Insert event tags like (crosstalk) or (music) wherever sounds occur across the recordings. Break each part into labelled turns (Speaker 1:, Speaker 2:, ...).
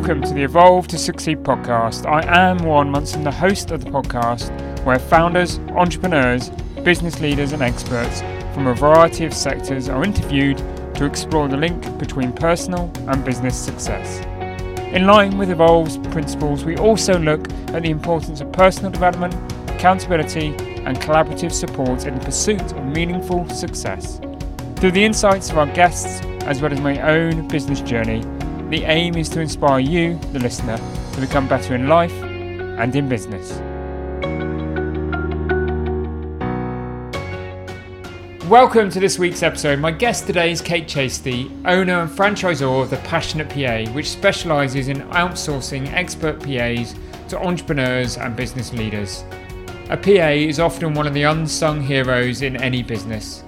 Speaker 1: Welcome to the Evolve to Succeed podcast. I am Warren Munson, the host of the podcast, where founders, entrepreneurs, business leaders, and experts from a variety of sectors are interviewed to explore the link between personal and business success. In line with Evolve's principles, we also look at the importance of personal development, accountability, and collaborative support in the pursuit of meaningful success. Through the insights of our guests, as well as my own business journey, the aim is to inspire you, the listener, to become better in life and in business. Welcome to this week's episode. My guest today is Kate Chasty, owner and franchisor of The Passionate PA, which specialises in outsourcing expert PAs to entrepreneurs and business leaders. A PA is often one of the unsung heroes in any business.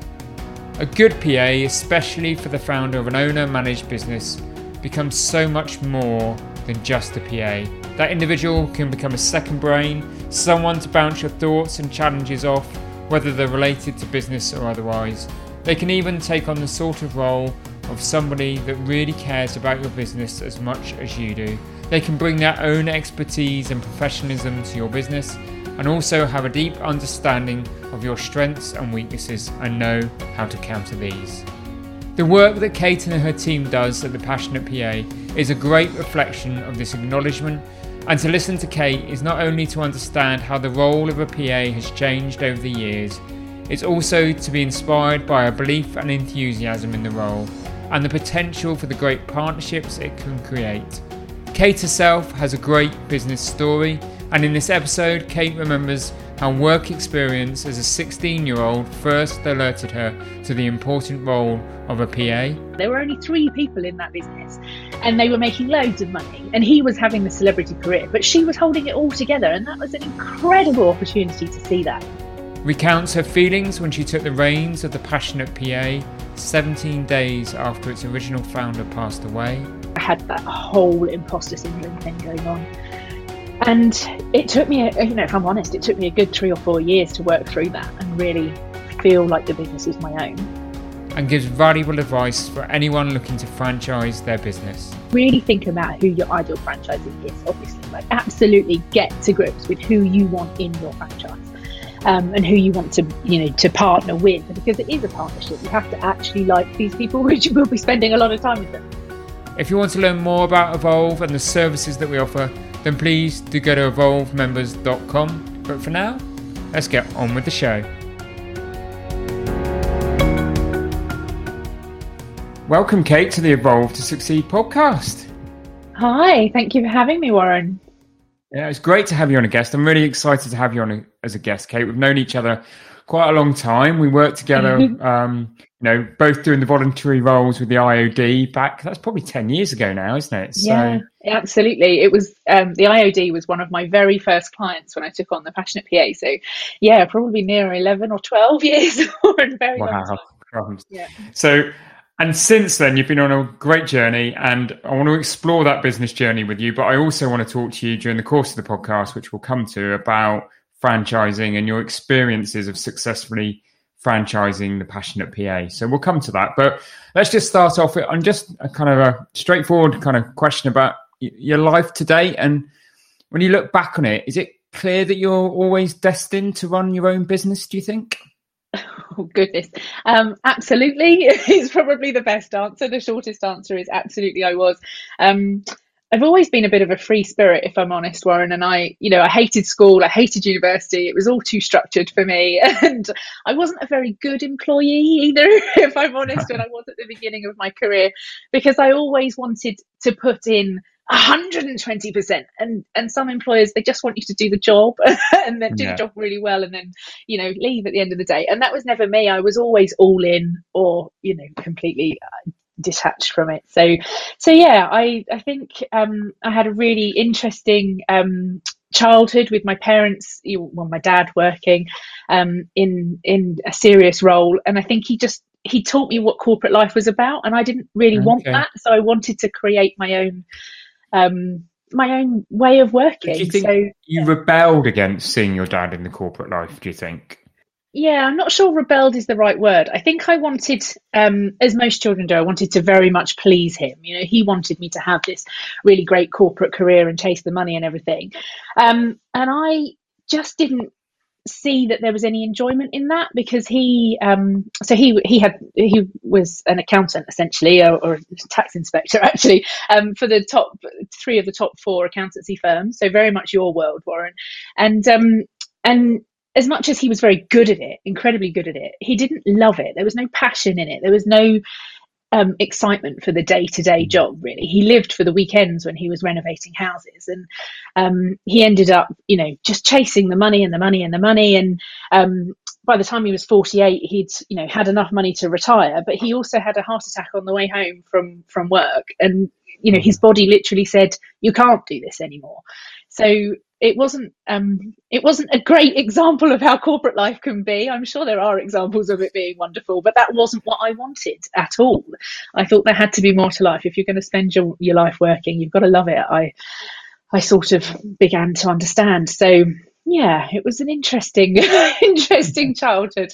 Speaker 1: A good PA, especially for the founder of an owner managed business, becomes so much more than just a PA. That individual can become a second brain, someone to bounce your thoughts and challenges off, whether they're related to business or otherwise. They can even take on the sort of role of somebody that really cares about your business as much as you do. They can bring their own expertise and professionalism to your business and also have a deep understanding of your strengths and weaknesses and know how to counter these. The work that Kate and her team does at the Passionate PA is a great reflection of this acknowledgement, and to listen to Kate is not only to understand how the role of a PA has changed over the years, it's also to be inspired by her belief and enthusiasm in the role and the potential for the great partnerships it can create. Kate herself has a great business story, and in this episode, Kate remembers how work experience as a 16 year old first alerted her to the important role of a PA.
Speaker 2: There were only three people in that business and they were making loads of money. And he was having the celebrity career, but she was holding it all together. And that was an incredible opportunity to see that.
Speaker 1: Recounts her feelings when she took the reins of the Passionate PA 17 days after its original founder passed away.
Speaker 2: I had that whole imposter syndrome thing going on and it took me, you know, if I'm honest, it took me a good three or four years to work through that and really feel like the business is my own.
Speaker 1: And gives valuable advice for anyone looking to franchise their business.
Speaker 2: Really think about who your ideal franchisee is, obviously. Like, absolutely get to grips with who you want in your franchise. Um, and who you want to, you know, to partner with, because it is a partnership. You have to actually like these people, (laughs) which you will be spending a lot of time with them.
Speaker 1: If you want to learn more about Evolve and the services that we offer, then please do go to evolvemembers.com. But for now, let's get on with the show. Welcome, Kate, to the Evolve to Succeed podcast.
Speaker 2: Hi, thank you for having me, Warren.
Speaker 1: Yeah, it's great to have you on a guest. I'm really excited to have you on a, as a guest, Kate. We've known each other quite a long time. We worked together, (laughs) um, you know, both doing the voluntary roles with the IOD back. That's probably ten years ago now, isn't it?
Speaker 2: So, yeah, absolutely. It was um, the IOD was one of my very first clients when I took on the Passionate PA. So, yeah, probably near eleven or twelve (laughs) years. or very wow.
Speaker 1: Yeah. So. And since then, you've been on a great journey, and I want to explore that business journey with you. But I also want to talk to you during the course of the podcast, which we'll come to, about franchising and your experiences of successfully franchising the passionate PA. So we'll come to that, but let's just start off on just a kind of a straightforward kind of question about your life today. And when you look back on it, is it clear that you're always destined to run your own business? Do you think? (laughs)
Speaker 2: Oh goodness, um, absolutely (laughs) is probably the best answer. The shortest answer is absolutely I was. Um, I've always been a bit of a free spirit, if I'm honest, Warren. And I, you know, I hated school, I hated university. It was all too structured for me. (laughs) And I wasn't a very good employee either, (laughs) if I'm honest, when I was at the beginning of my career, because I always wanted to put in 120%. And and some employers, they just want you to do the job (laughs) and then do yeah. the job really well and then, you know, leave at the end of the day. And that was never me. I was always all in or, you know, completely uh, detached from it. So, so yeah, I I think um, I had a really interesting um, childhood with my parents. Well, my dad working um, in in a serious role, and I think he just he taught me what corporate life was about, and I didn't really okay. want that, so I wanted to create my own. Um, my own way of working.
Speaker 1: Do you think
Speaker 2: so,
Speaker 1: you yeah. rebelled against seeing your dad in the corporate life? Do you think?
Speaker 2: Yeah, I'm not sure rebelled is the right word. I think I wanted, um, as most children do, I wanted to very much please him. You know, he wanted me to have this really great corporate career and chase the money and everything. Um, and I just didn't see that there was any enjoyment in that because he um, so he he had he was an accountant essentially or, or a tax inspector (laughs) actually um, for the top three of the top four accountancy firms so very much your world warren and um, and as much as he was very good at it incredibly good at it he didn't love it there was no passion in it there was no um, excitement for the day to day job, really. He lived for the weekends when he was renovating houses. And um, he ended up, you know, just chasing the money and the money and the money. And um, by the time he was 48, he'd, you know, had enough money to retire, but he also had a heart attack on the way home from, from work. And, you know, his body literally said, you can't do this anymore. So it wasn't um, it wasn't a great example of how corporate life can be. I'm sure there are examples of it being wonderful, but that wasn't what I wanted at all. I thought there had to be more to life. If you're going to spend your, your life working, you've got to love it. I I sort of began to understand. So yeah, it was an interesting (laughs) interesting childhood.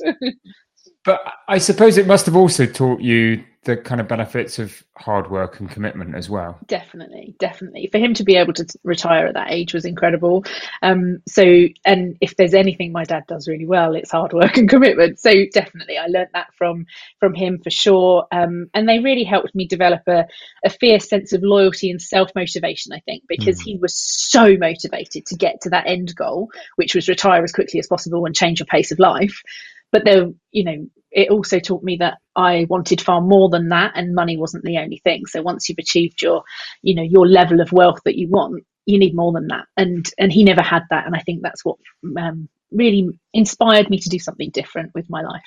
Speaker 1: but I suppose it must have also taught you the kind of benefits of hard work and commitment as well.
Speaker 2: Definitely, definitely. For him to be able to retire at that age was incredible. Um, so, and if there's anything my dad does really well, it's hard work and commitment. So, definitely, I learned that from from him for sure. Um, and they really helped me develop a, a fierce sense of loyalty and self motivation. I think because mm. he was so motivated to get to that end goal, which was retire as quickly as possible and change your pace of life but there you know it also taught me that I wanted far more than that and money wasn't the only thing. So once you've achieved your, you know, your level of wealth that you want, you need more than that. And and he never had that. And I think that's what um, really inspired me to do something different with my life.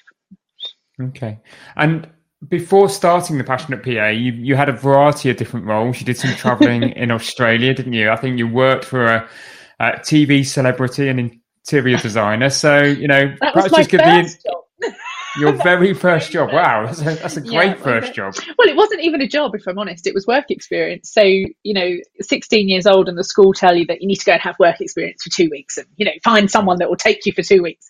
Speaker 1: Okay. And before starting the passionate PA, you you had a variety of different roles. You did some traveling (laughs) in Australia, didn't you? I think you worked for a, a TV celebrity and interior designer. So you know,
Speaker 2: that perhaps just give job. (laughs)
Speaker 1: Your very first job. Wow, that's a, that's a great yeah, first job.
Speaker 2: Well, it wasn't even a job, if I'm honest. It was work experience. So, you know, 16 years old and the school tell you that you need to go and have work experience for two weeks and, you know, find someone that will take you for two weeks.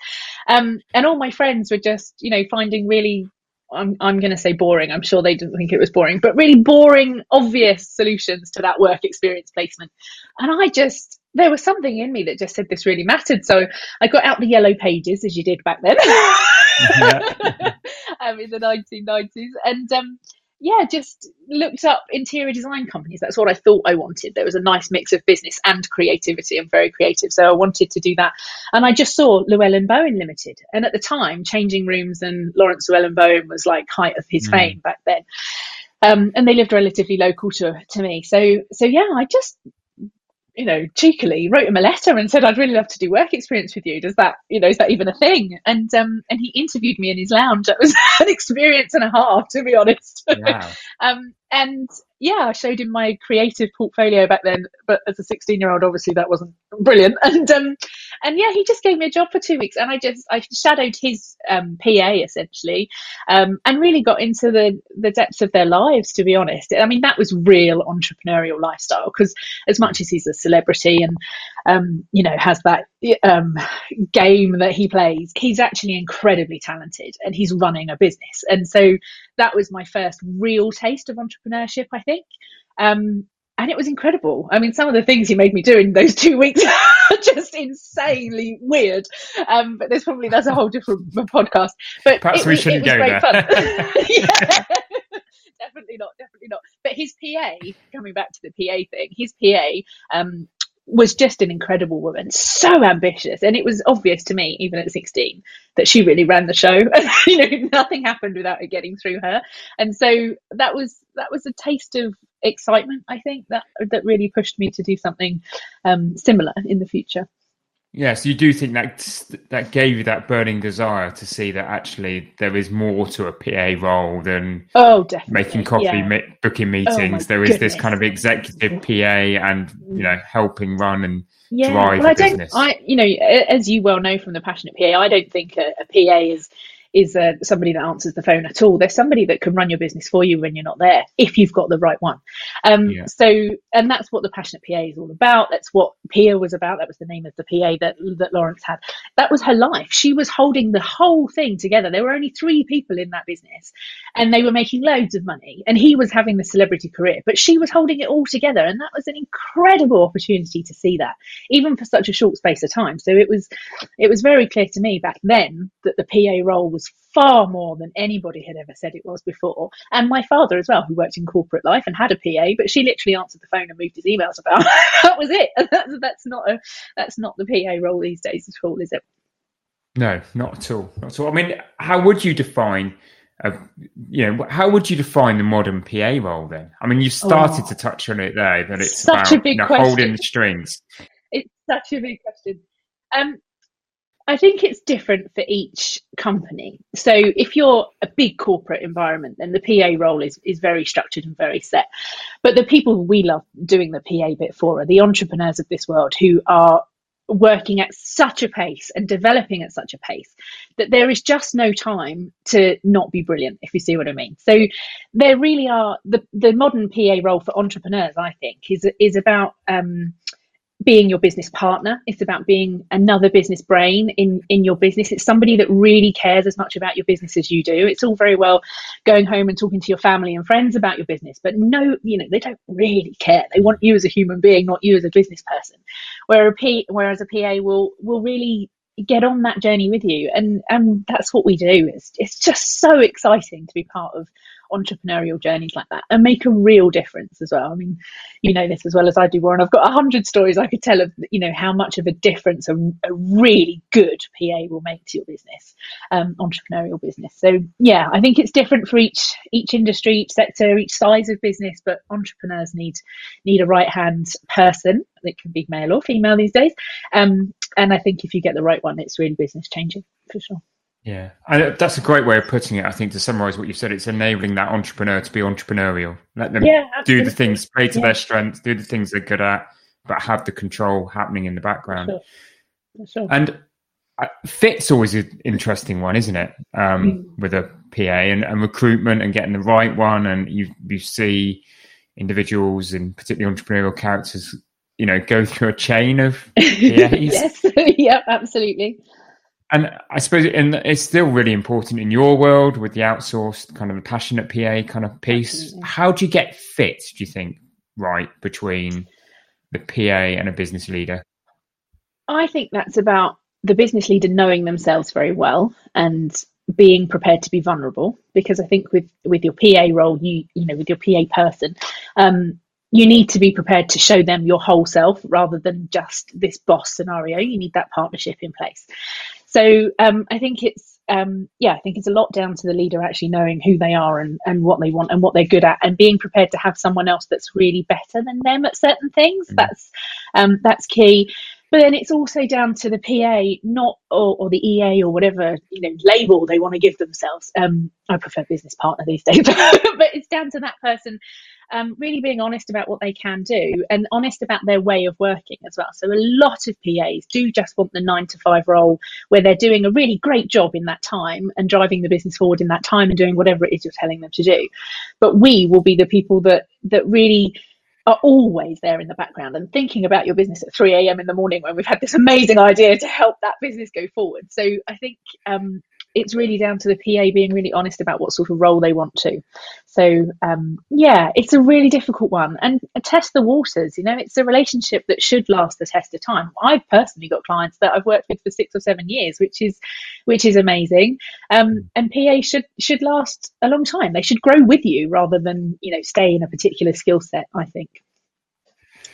Speaker 2: Um, and all my friends were just, you know, finding really I'm, I'm going to say boring. I'm sure they didn't think it was boring, but really boring, obvious solutions to that work experience placement. And I just, there was something in me that just said this really mattered. So I got out the yellow pages as you did back then (laughs) um, in the 1990s. And um, yeah, just looked up interior design companies. That's what I thought I wanted. There was a nice mix of business and creativity. I'm very creative, so I wanted to do that. And I just saw Llewelyn Bowen Limited. And at the time, Changing Rooms and Laurence Llewelyn Bowen was like height of his mm. fame back then. Um, and they lived relatively local to to me. So so yeah, I just you know, cheekily wrote him a letter and said, I'd really love to do work experience with you. Does that, you know, is that even a thing? And, um, and he interviewed me in his lounge. It was (laughs) an experience and a half, to be honest. Wow. (laughs) um, and yeah, I showed him my creative portfolio back then, but as a 16 year old, obviously that wasn't brilliant. (laughs) And, um, and yeah, he just gave me a job for two weeks and I just, I shadowed his, um, PA essentially, um, and really got into the, the depths of their lives, to be honest. I mean, that was real entrepreneurial lifestyle because as much as he's a celebrity and, um, you know, has that, um, game that he plays, he's actually incredibly talented and he's running a business. And so that was my first real taste of entrepreneurship, I think. Um, and it was incredible. I mean, some of the things he made me do in those (laughs) two weeks are just insanely weird. Um, but there's probably that's a whole different (laughs) podcast. But
Speaker 1: perhaps
Speaker 2: it,
Speaker 1: we shouldn't go there. (laughs)
Speaker 2: definitely not. Definitely not. But his PA, coming back to the PA thing, his PA um, was just an incredible woman, so ambitious, and it was obvious to me, even at 16, that she really ran the show. (laughs) you know, nothing happened without it getting through her, and so that was that was a taste of excitement. I think that that really pushed me to do something um, similar in the future.
Speaker 1: Yes, you do think that that gave you that burning desire to see that actually there is more to a PA role than
Speaker 2: oh, definitely.
Speaker 1: making coffee, yeah. booking oh, meetings. Oh, there is goodness. this kind of executive PA and you know helping run and yeah. drive well,
Speaker 2: I
Speaker 1: business.
Speaker 2: I you know as you well know from the passionate PA, I don't think a, a PA is is uh, somebody that answers the phone at all. There's somebody that can run your business for you when you're not there, if you've got the right one. Um, yeah. So, and that's what the Passionate PA is all about. That's what Pia was about. That was the name of the PA that that Laurence had. That was her life. She was holding the whole thing together. There were only three people in that business, and they were making loads of money. And he was having the celebrity career, but she was holding it all together, and that was an incredible opportunity to see that, even for such a short space of time. So it was, it was very clear to me back then that the PA role was far more than anybody had ever said it was before. And my father as well, who worked in corporate life and had a PA, but she literally answered the phone and moved his emails about. (laughs) that was it. (laughs) That's, that's not a that's not the PA role these days at all, is it?
Speaker 1: No, not at all. Not at all. I mean, how would you define? Uh, you know, how would you define the modern PA role then? I mean, you started oh, to touch on it there, but it's such about, a big you know, question. holding the strings.
Speaker 2: It's such a big question. Um, I think it's different for each company. So if you're a big corporate environment, then the PA role is, is very structured and very set. But the people we love doing the PA bit for are the entrepreneurs of this world who are working at such a pace and developing at such a pace that there is just no time to not be brilliant, if you see what I mean. So there really are the, the modern PA role for entrepreneurs, I think, is is about um, being your business partner. It's about being another business brain in, in your business. It's somebody that really cares as much about your business as you do. It's all very well going home and talking to your family and friends about your business, but no, you know, they don't really care. They want you as a human being, not you as a business person. Where a P, whereas a PA will will really get on that journey with you and and that's what we do it's, it's just so exciting to be part of entrepreneurial journeys like that and make a real difference as well. I mean, you know this as well as I do, Warren. I've got a hundred stories I could tell of, you know, how much of a difference a, a really good PA will make to your business, um, entrepreneurial business. So yeah, I think it's different for each each industry, each sector, each size of business, but entrepreneurs need need a right hand person that can be male or female these days. Um, and I think if you get the right one, it's really business changing for sure.
Speaker 1: Yeah, and that's a great way of putting it. I think to summarize what you've said, it's enabling that entrepreneur to be entrepreneurial. Let them yeah, do the things, play to yeah. their strengths, do the things they're good at, but have the control happening in the background. Sure. Sure. And uh, fit's always an interesting one, isn't it? Um, mm. With a PA and, and, recruitment and getting the right one, and you you see individuals and particularly entrepreneurial characters, you know, go through a chain of PAs. (laughs)
Speaker 2: yes, (laughs) yeah, absolutely.
Speaker 1: And I suppose and it's still really important in your world with the outsourced kind of a passionate PA kind of piece. Absolutely. How do you get fit, do you think, right, between the PA and a business leader?
Speaker 2: I think that's about the business leader knowing themselves very well and being prepared to be vulnerable because I think with with your PA role you you know with your PA person um, you need to be prepared to show them your whole self rather than just this boss scenario. You need that partnership in place. So um, I think it's um, yeah, I think it's a lot down to the leader actually knowing who they are and, and what they want and what they're good at, and being prepared to have someone else that's really better than them at certain things. Mm-hmm. That's um, that's key. But then it's also down to the PA, not or, or, the EA or whatever you know label they want to give themselves. Um, I prefer business partner these days, (laughs) but it's down to that person um, really being honest about what they can do and honest about their way of working as well. So a lot of PAs do just want the nine to five role where they're doing a really great job in that time and driving the business forward in that time and doing whatever it is you're telling them to do. But we will be the people that that really are always there in the background and thinking about your business at 3 a.m. in the morning when we've had this amazing idea to help that business go forward. So I think um, it's really down to the PA being really honest about what sort of role they want to. So um, yeah, it's a really difficult one, and test the waters. You know, it's a relationship that should last the test of time. I've personally got clients that I've worked with for six or seven years, which is which is amazing. Um, and PA should should last a long time. They should grow with you rather than you know stay in a particular skill set. I think.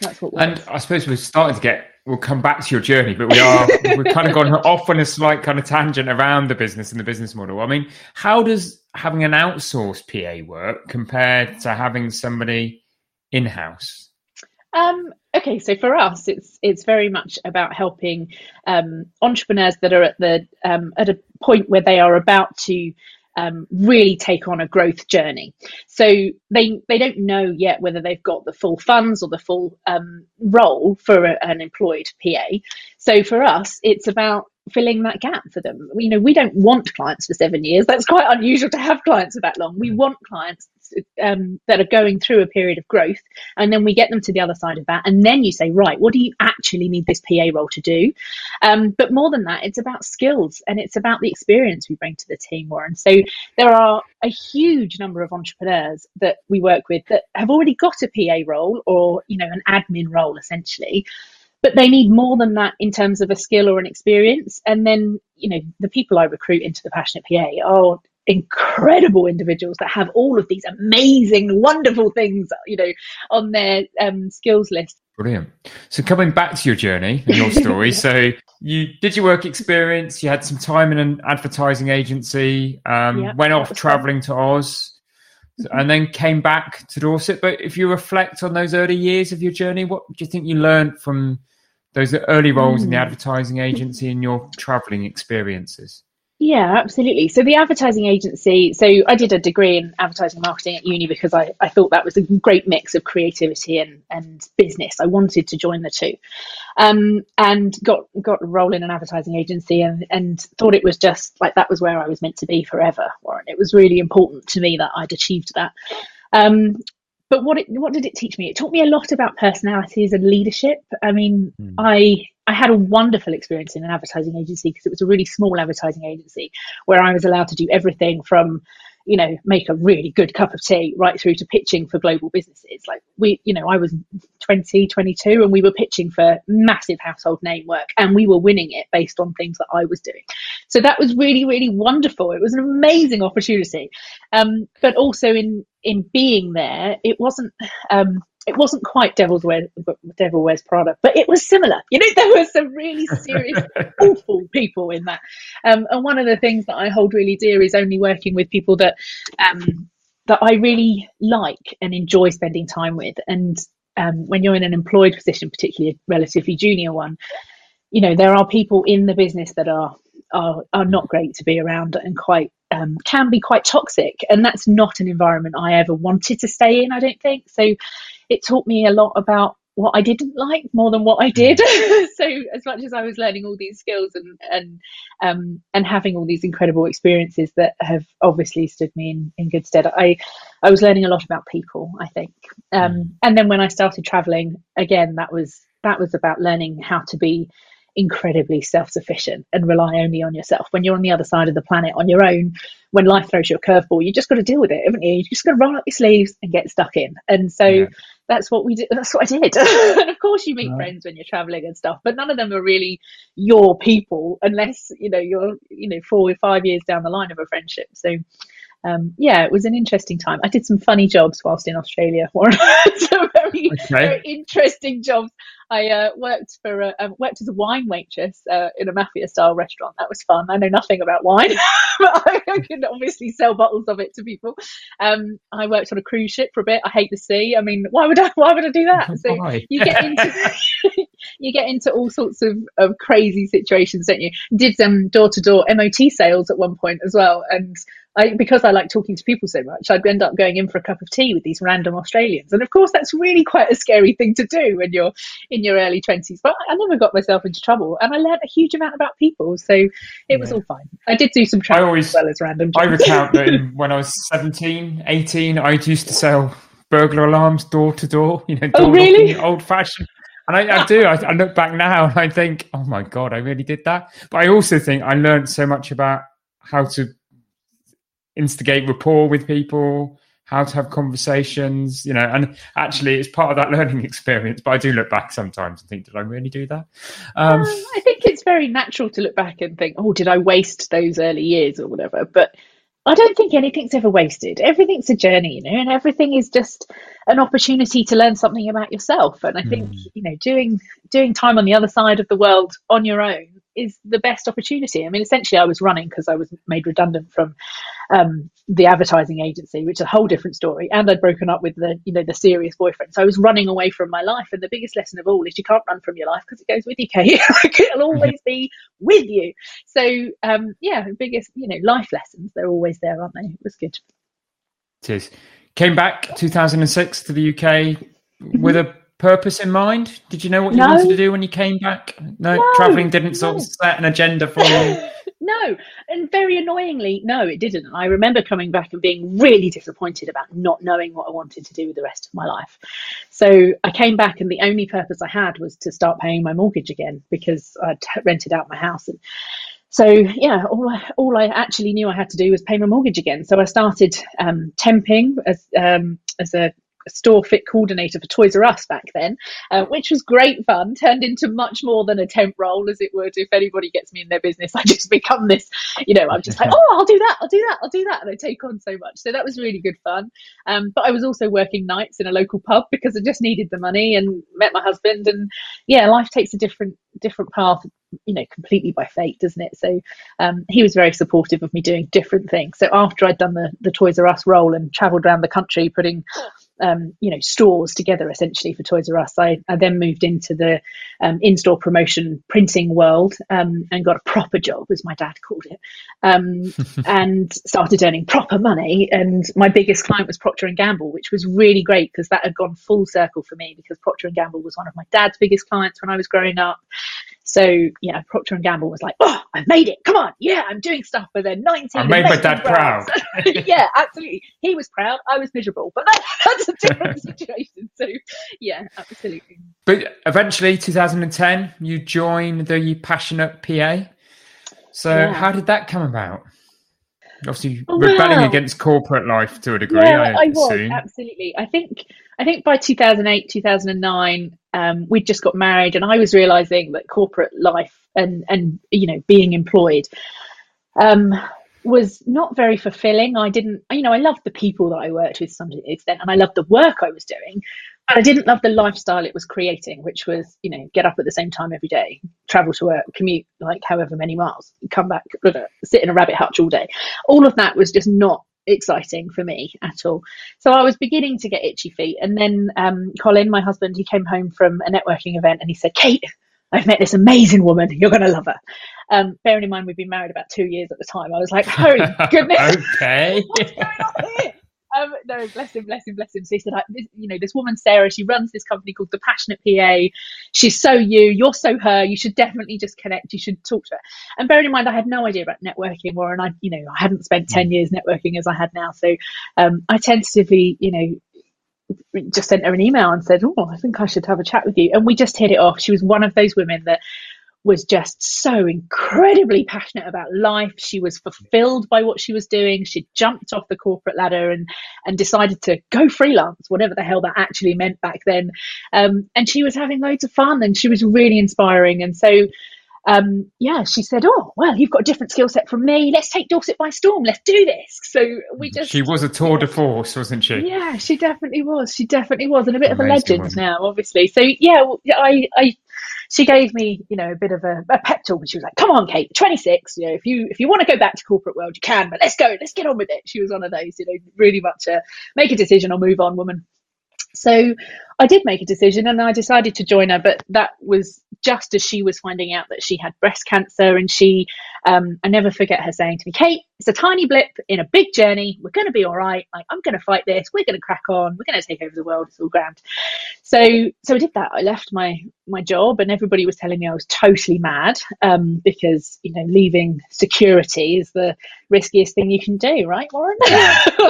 Speaker 1: That's what. And I suppose we're starting to get. We'll come back to your journey, but we are (laughs) we've kind of gone off on a slight kind of tangent around the business and the business model. I mean, how does having an outsourced PA work compared to having somebody in house?
Speaker 2: Um, okay, so for us, it's it's very much about helping um, entrepreneurs that are at the um, at a point where they are about to um, really take on a growth journey. So they they don't know yet whether they've got the full funds or the full um, role for a, an employed PA. So for us, it's about filling that gap for them. You know, we don't want clients for seven years. That's quite unusual to have clients for that long. We mm. want clients um, that are going through a period of growth, and then we get them to the other side of that, and then you say, right, what do you actually need this PA role to do? Um, but more than that, it's about skills and it's about the experience we bring to the team, Warren. So there are a huge number of entrepreneurs that we work with that have already got a PA role or you know an admin role essentially but they need more than that in terms of a skill or an experience. And then, you know, the people I recruit into the Passionate PA are incredible individuals that have all of these amazing, wonderful things, you know, on their um, skills list.
Speaker 1: Brilliant. So coming back to your journey and your story, (laughs) so you did your work experience, you had some time in an advertising agency, um, went off traveling to Oz. And then came back to Dorset. But if you reflect on those early years of your journey, what do you think you learned from those early roles mm. in the mm. advertising agency and your traveling experiences?
Speaker 2: Yeah, absolutely. So the advertising agency, so I did a degree in advertising marketing at uni because I, I thought that was a great mix of creativity and, and business. I wanted to join the two. Um, and got got a role in an advertising agency and, and thought it was just like that was where I was meant to be forever, Warren. It was really important to me that I'd achieved that. Um, but what it, what did it teach me? It taught me a lot about personalities and leadership. I mean, mm. I I had a wonderful experience in an advertising agency because it was a really small advertising agency where I was allowed to do everything from you know, make a really good cup of tea right through to pitching for global businesses. Like we, you know, I was 20, 22 and we were pitching for massive household name work and we were winning it based on things that I was doing. So that was really, really wonderful. It was an amazing opportunity. Um, but also in, in being there, it wasn't, um, it wasn't quite Devil's Wears, Devil Wears Prada, but it was similar. You know, (laughs) there were some really serious, (laughs) awful people in that. Um, and one of the things that I hold really dear is only working with people that um, that I really like and enjoy spending time with. And um, when you're in an employed position, particularly a relatively junior one, you know, there are people in the business that are are are not great to be around and quite um, can be quite toxic. And that's not an environment I ever wanted to stay in. I don't think so it taught me a lot about what I didn't like more than what I did. Mm. (laughs) so as much as I was learning all these skills and and um, and having all these incredible experiences that have obviously stood me in, in good stead, I I was learning a lot about people. I think, um, mm. and then when I started traveling again, that was that was about learning how to be incredibly self-sufficient and rely only on yourself. When you're on the other side of the planet on your own, when life throws you a curveball, you just got to deal with it, haven't you? You just got to roll up your sleeves and get stuck in. And so yeah. That's what we did. That's what I did. (laughs) and of course, you meet right. friends when you're traveling and stuff, but none of them are really your people unless you know you're you know four or five years down the line of a friendship. So um, yeah, it was an interesting time. I did some funny jobs whilst in Australia. (laughs) very, okay. very interesting jobs. I uh, worked for a, um, worked as a wine waitress uh, in a mafia style restaurant. That was fun. I know nothing about wine, (laughs) but I, I can obviously sell bottles of it to people. Um, I worked on a cruise ship for a bit. I hate the sea. I mean, why would I? Why would I do that? (laughs) So you get into you get into all sorts of, of crazy situations, don't you? Did some door to door MOT sales at one point as well, and I, because I like talking to people so much, I'd end up going in for a cup of tea with these random Australians. And of course, that's really quite a scary thing to do when you're in your early 20s. But I never got myself into trouble and I learned a huge amount about people. So it yeah. was all fine. I did do some travel always, as well as random
Speaker 1: jobs. I recount that (laughs) when I was 17, 18, I used to sell burglar alarms door to door, (laughs) you know,
Speaker 2: oh, really?
Speaker 1: old fashioned. And I, I do. I, I, look back now and I think, oh my God, I really did that. But I also think I learned so much about how to instigate rapport with people, how to have conversations, you know, and actually it's part of that (laughs) learning experience. But I do look back sometimes and think, did I really do that?
Speaker 2: Um, uh, I think it's very natural to look back and think, oh, did I waste those early years or whatever? But I don't think anything's ever wasted. Everything's a journey, you know, and everything is just an opportunity to learn something about yourself. And I think, mm. you know, doing doing time on the other side of the world on your own is the best opportunity. I mean, essentially, I was running because I was made redundant from um, the advertising agency, which is a whole different story. And I'd broken up with the, you know, the serious boyfriend. So I was running away from my life. And the biggest lesson of all is you can't run from your life because it goes with you, (laughs) Kate. It'll always be with you. So, um, yeah, biggest, you know, life lessons. They're always there, aren't they? It was good.
Speaker 1: It is. Came back 2006 to the UK with a purpose in mind? Did you know what you no. wanted to do when you came back? No, no traveling didn't sort of set an agenda for you. (laughs)
Speaker 2: no, and very annoyingly, no, it didn't. I remember coming back and being really disappointed about not knowing what I wanted to do with the rest of my life. So I came back, and the only purpose I had was to start paying my mortgage again because I'd rented out my house and so yeah, all I, all I actually knew I had to do was pay my mortgage again. So I started um, temping as um, as a store fit coordinator for Toys R Us back then, uh, which was great fun. Turned into much more than a temp role, as it would. If anybody gets me in their business, (laughs) I just become this. You know, I'm just like, oh, I'll do that, I'll do that, I'll do that, and I take on so much. So that was really good fun. Um, but I was also working nights in a local pub because I just needed the money and met my husband. And yeah, life takes a different different path you know completely by fate doesn't it so um, he was very supportive of me doing different things so after i'd done the, the toys r us role and traveled around the country putting um, you know stores together essentially for Toys R Us. I, I then moved into the um, in-store promotion printing world um, and got a proper job, as my dad called it, um, (laughs) and started earning proper money. And my biggest client was Procter and Gamble, which was really great because that had gone full circle for me because Procter and Gamble was one of my dad's biggest clients when I was growing up. So yeah, Procter and Gamble was like, "Oh, I've made it! Come on, yeah, I'm doing stuff for their 19."
Speaker 1: I made my dad proud. (laughs)
Speaker 2: yeah, absolutely. He was proud. I was miserable, but that, (laughs) that's a different (laughs) situation. So yeah, absolutely.
Speaker 1: But eventually, 2010, you join the Passionate PA. So yeah. how did that come about? Obviously, oh, rebelling against corporate life to a degree. Yeah, I, I was
Speaker 2: assume. absolutely. I think I think by 2008, 2009, um, we'd just got married, and I was realizing that corporate life and and you know being employed um, was not very fulfilling. I didn't, you know, I loved the people that I worked with to some extent, and I loved the work I was doing, but I didn't love the lifestyle it was creating, which was, you know, get up at the same time every day, travel to work, commute like however many miles, come back, sit in a rabbit hutch all day. All of that was just not exciting for me at all. So I was beginning to get itchy feet. And then um, Colin, my husband, he came home from a networking event and he said, Kate, I've met this amazing woman. You're going to love her. Um, bearing in mind, we've been married about two years at the time. I was like, holy (laughs) goodness.
Speaker 1: okay. (laughs)
Speaker 2: What's going on here? Um, no, bless him, bless him, bless him. So he said, this, you know, this woman, Sarah, she runs this company called The Passionate PA. She's so you, you're so her. You should definitely just connect. You should talk to her. And bearing in mind, I had no idea about networking, Warren. I, you know, I hadn't spent 10 years networking as I had now. So um, I tentatively, you know, just sent her an email and said, Oh, I think I should have a chat with you. And we just hit it off. She was one of those women that was just so incredibly passionate about life. She was fulfilled by what she was doing. She jumped off the corporate ladder and and decided to go freelance, whatever the hell that actually meant back then. Um, and she was having loads of fun, and she was really inspiring. And so. Um, yeah, she said, "Oh, well, you've got a different skill set from me. Let's take Dorset by storm. Let's do this." So we just
Speaker 1: she was a tour de force, wasn't she?
Speaker 2: Yeah, she definitely was. She definitely was, and a bit Amazing of a legend woman. now, obviously. So yeah, I I she gave me, you know, a bit of a, a pep talk. And she was like, "Come on, Kate, 26. You know, if you if you want to go back to corporate world, you can. But let's go. Let's get on with it." She was one of those, you know, really much a make a decision or move on woman. So I did make a decision and I decided to join her, but that was just as she was finding out that she had breast cancer. And she, um, I never forget her saying to me, Kate, it's a tiny blip in a big journey. We're going to be all right. Like, I'm going to fight this. We're going to crack on. We're going to take over the world. It's all grand. So, so I did that. I left my, my job and everybody was telling me I was totally mad, um, because, you know, leaving security is the riskiest thing you can do, right, Warren? (laughs)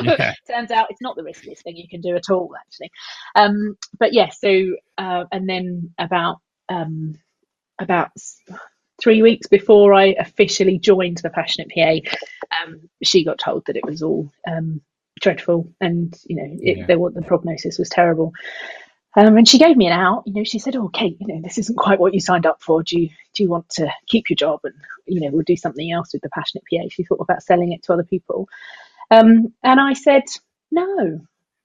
Speaker 2: Yeah. Turns out it's not the riskiest thing you can do at all, actually. Um, but yes, yeah, so uh, and then about um, about three weeks before I officially joined the Passionate PA, um, she got told that it was all um, dreadful, and you know it, yeah. there, the prognosis was terrible. Um, and she gave me an out. You know, she said, "Oh, Kate, you know, this isn't quite what you signed up for. Do you do you want to keep your job and you know we'll do something else with the Passionate PA?" She thought about selling it to other people, um, and I said, "No,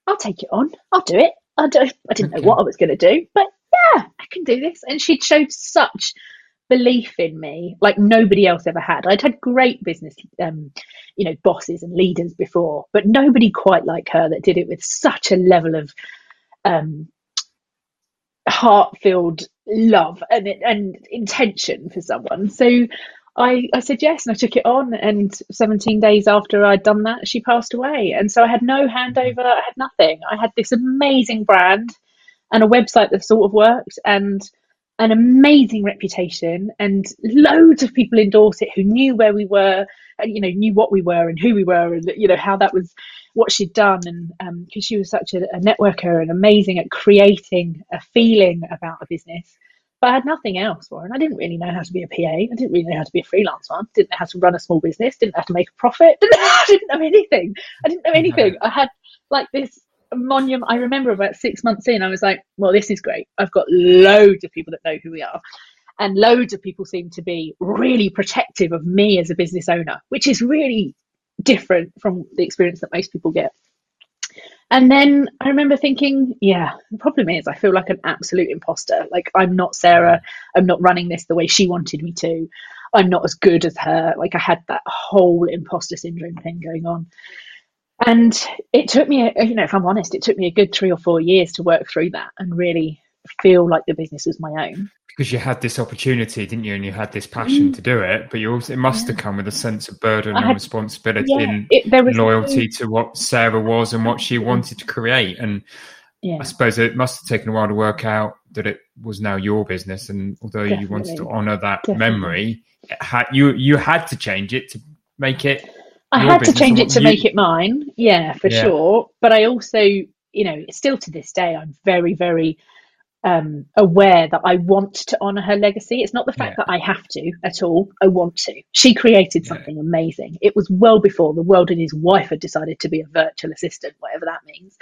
Speaker 2: I'll take it on. I'll do it. I don't, I didn't know what I was going to do, but yeah, I can do this. And she showed such belief in me like nobody else ever had. I'd had great business, um, you know, bosses and leaders before, but nobody quite like her that did it with such a level of um, heart-filled love and and intention for someone. So I, I said yes and I took it on. And 17 days after I'd done that, she passed away. And so I had no handover, I had nothing. I had this amazing brand. and a website that sort of worked and an amazing reputation and loads of people endorse it who knew where we were and you know knew what we were and who we were and you know how that was what she'd done and because um, she was such a, a networker and amazing at creating a feeling about a business but I had nothing else, Warren. I didn't really know how to be a PA. I didn't really know how to be a freelance one. Didn't know how to run a small business. Didn't know how to make a profit. Didn't, (laughs) I didn't know anything. I didn't know anything. I had like this monument. I remember about six months in, I was like, well, this is great. I've got loads of people that know who we are. And loads of people seem to be really protective of me as a business owner, which is really different from the experience that most people get. And then I remember thinking, yeah, the problem is I feel like an absolute imposter. Like I'm not Sarah. I'm not running this the way she wanted me to. I'm not as good as her. Like I had that whole imposter syndrome thing going on. And it took me, you know, if I'm honest, it took me a good three or four years to work through that and really feel like the business was my own
Speaker 1: because you had this opportunity, didn't you? And you had this passion mm. to do it, but you also it must yeah. have come with a sense of burden and responsibility yeah, and it, loyalty no... to what Sarah was and what she wanted to create. And yeah. I suppose it must have taken a while to work out that it was now your business. And although Definitely. you wanted to honour that Definitely. memory, had, you you had to change it to make it.
Speaker 2: I had to change it to you... make it mine. Yeah, for sure. But I also, you know, still to this day, I'm very, very um, aware that I want to honor her legacy. It's not the fact yeah. that I have to at all. I want to. She created something yeah. amazing. It was well before the world and his wife had decided to be a virtual assistant, whatever that means.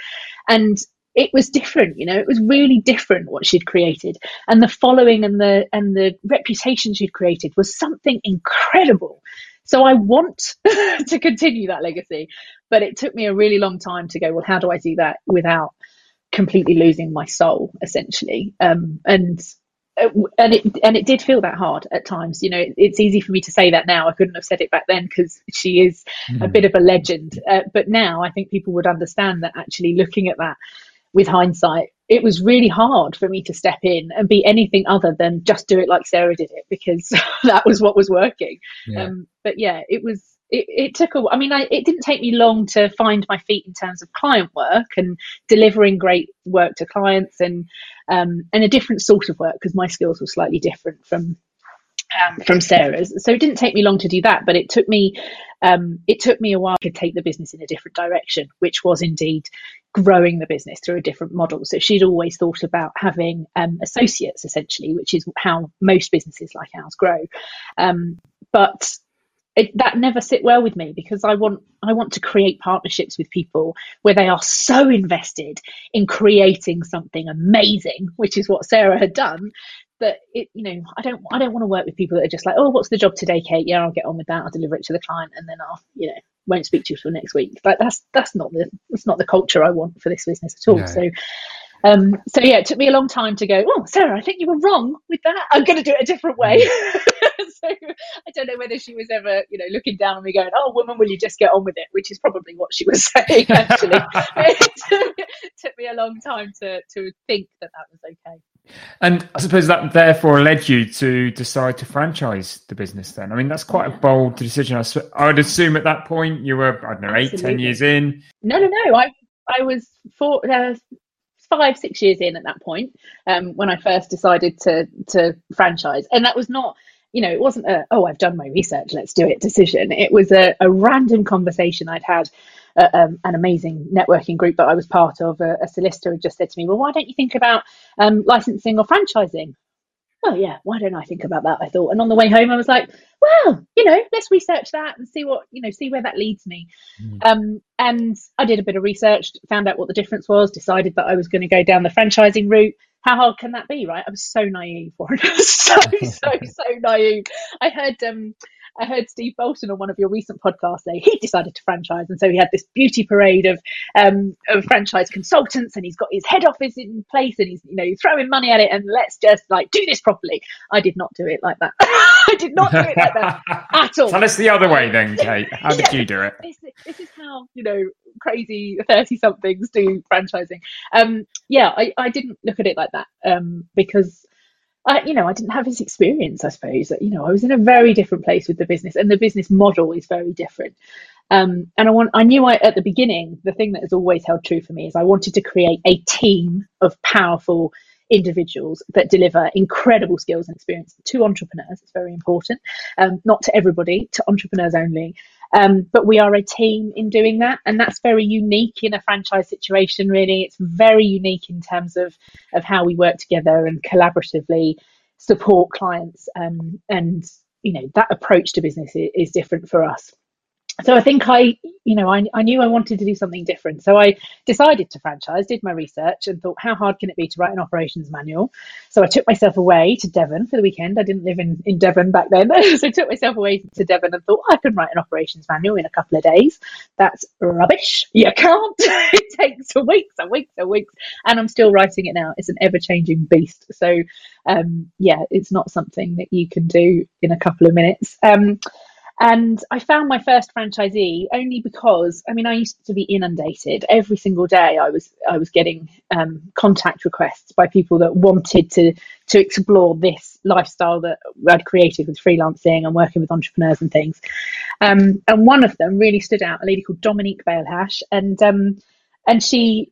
Speaker 2: And it was different, you know, it was really different what she'd created. And the following and the and the reputation she'd created was something incredible. So I want (laughs) to continue that legacy. But it took me a really long time to go, well, how do I do that without completely losing my soul essentially um, and uh, and it and it did feel that hard at times you know it, it's easy for me to say that now i couldn't have said it back then because she is mm. a bit of a legend uh, but now i think people would understand that actually looking at that with hindsight it was really hard for me to step in and be anything other than just do it like sarah did it because (laughs) that was what was working yeah. Um, but yeah it was it, it took a I mean, I, it didn't take me long to find my feet in terms of client work and delivering great work to clients and um, and a different sort of work because my skills were slightly different from um, from Sarah's. So it didn't take me long to do that, but it took me um, it took me a while to take the business in a different direction, which was indeed growing the business through a different model. So she'd always thought about having um, associates essentially, which is how most businesses like ours grow. Um, but it, that never sit well with me because I want I want to create partnerships with people where they are so invested in creating something amazing, which is what Sarah had done. That it, you know, I don't I don't want to work with people that are just like, oh, what's the job today, Kate? Yeah, I'll get on with that. I'll deliver it to the client, and then I'll, you know, won't speak to you for next week. But that's that's not the that's not the culture I want for this business at all. No. So um, so yeah, it took me a long time to go. Oh, Sarah, I think you were wrong with that. I'm going to do it a different way. (laughs) So I don't know whether she was ever, you know, looking down on me, going, "Oh, woman, will you just get on with it?" Which is probably what she was (laughs) saying. Actually, (laughs) it took me a long time to to think that that was okay.
Speaker 1: And I suppose that therefore led you to decide to franchise the business. Then, I mean, that's quite yeah. a bold decision. I, I, would assume at that point you were, I don't know, eight, ten years in.
Speaker 2: No, no, no. I I was four, uh, five, six years in at that point um, when I first decided to to franchise, and that was not. You know, it wasn't a oh I've done my research, let's do it decision. It was a, a random conversation I'd had uh, um, an amazing networking group that I was part of, a, a, solicitor had just said to me, Well, why don't you think about um, licensing or franchising? oh yeah, why don't I think about that? I thought, and on the way home, I was like, well, you know, let's research that and see what you know, see where that leads me. Mm. Um, and I did a bit of research, found out what the difference was, decided that I was going to go down the franchising route. How hard can that be, right? I was so naive (laughs) it. so so so naive. I heard um, I heard Steve Bolton on one of your recent podcasts say he decided to franchise, and so he had this beauty parade of um, of franchise consultants, and he's got his head office in place, and he's you know throwing money at it, and let's just like do this properly. I did not do it like that. (laughs) I did not do it like that (laughs) at all.
Speaker 1: Tell us the other way then, Kate. How did yeah, you do it?
Speaker 2: This, this is how you know crazy 30 somethings do franchising um yeah I, I didn't look at it like that um because I, you know, I didn't have his experience, I suppose. that, You know, I was in a very different place with the business, and the business model is very different. Um, and I want, I knew I, at the beginning, the thing that has always held true for me is I wanted to create a team of powerful individuals that deliver incredible skills and experience to entrepreneurs. It's very important, um, not to everybody, to entrepreneurs only. Um, but we are a team in doing that, and that's very unique in a franchise situation. Really, it's very unique in terms of of how we work together and collaboratively support clients. Um, and you know that approach to business is, is different for us so I think I, you know, I, I knew I wanted to do something different. So I decided to franchise, did my research, and thought, how hard can it be to write an operations manual? So I took myself away to Devon for the weekend. I didn't live in, in Devon back then. (laughs) so I took myself away to Devon and thought, I can write an operations manual in a couple of days. That's rubbish. You can't. (laughs) it takes weeks and weeks and weeks. And I'm still writing it now. It's an ever changing beast. So, um, yeah, it's not something that you can do in a couple of minutes. Um, and I found my first franchisee only because I mean I used to be inundated every single day. I was I was getting um, contact requests by people that wanted to to explore this lifestyle that I'd created with freelancing and working with entrepreneurs and things. Um, and one of them really stood out, a lady called Dominique Balehash, and um, and she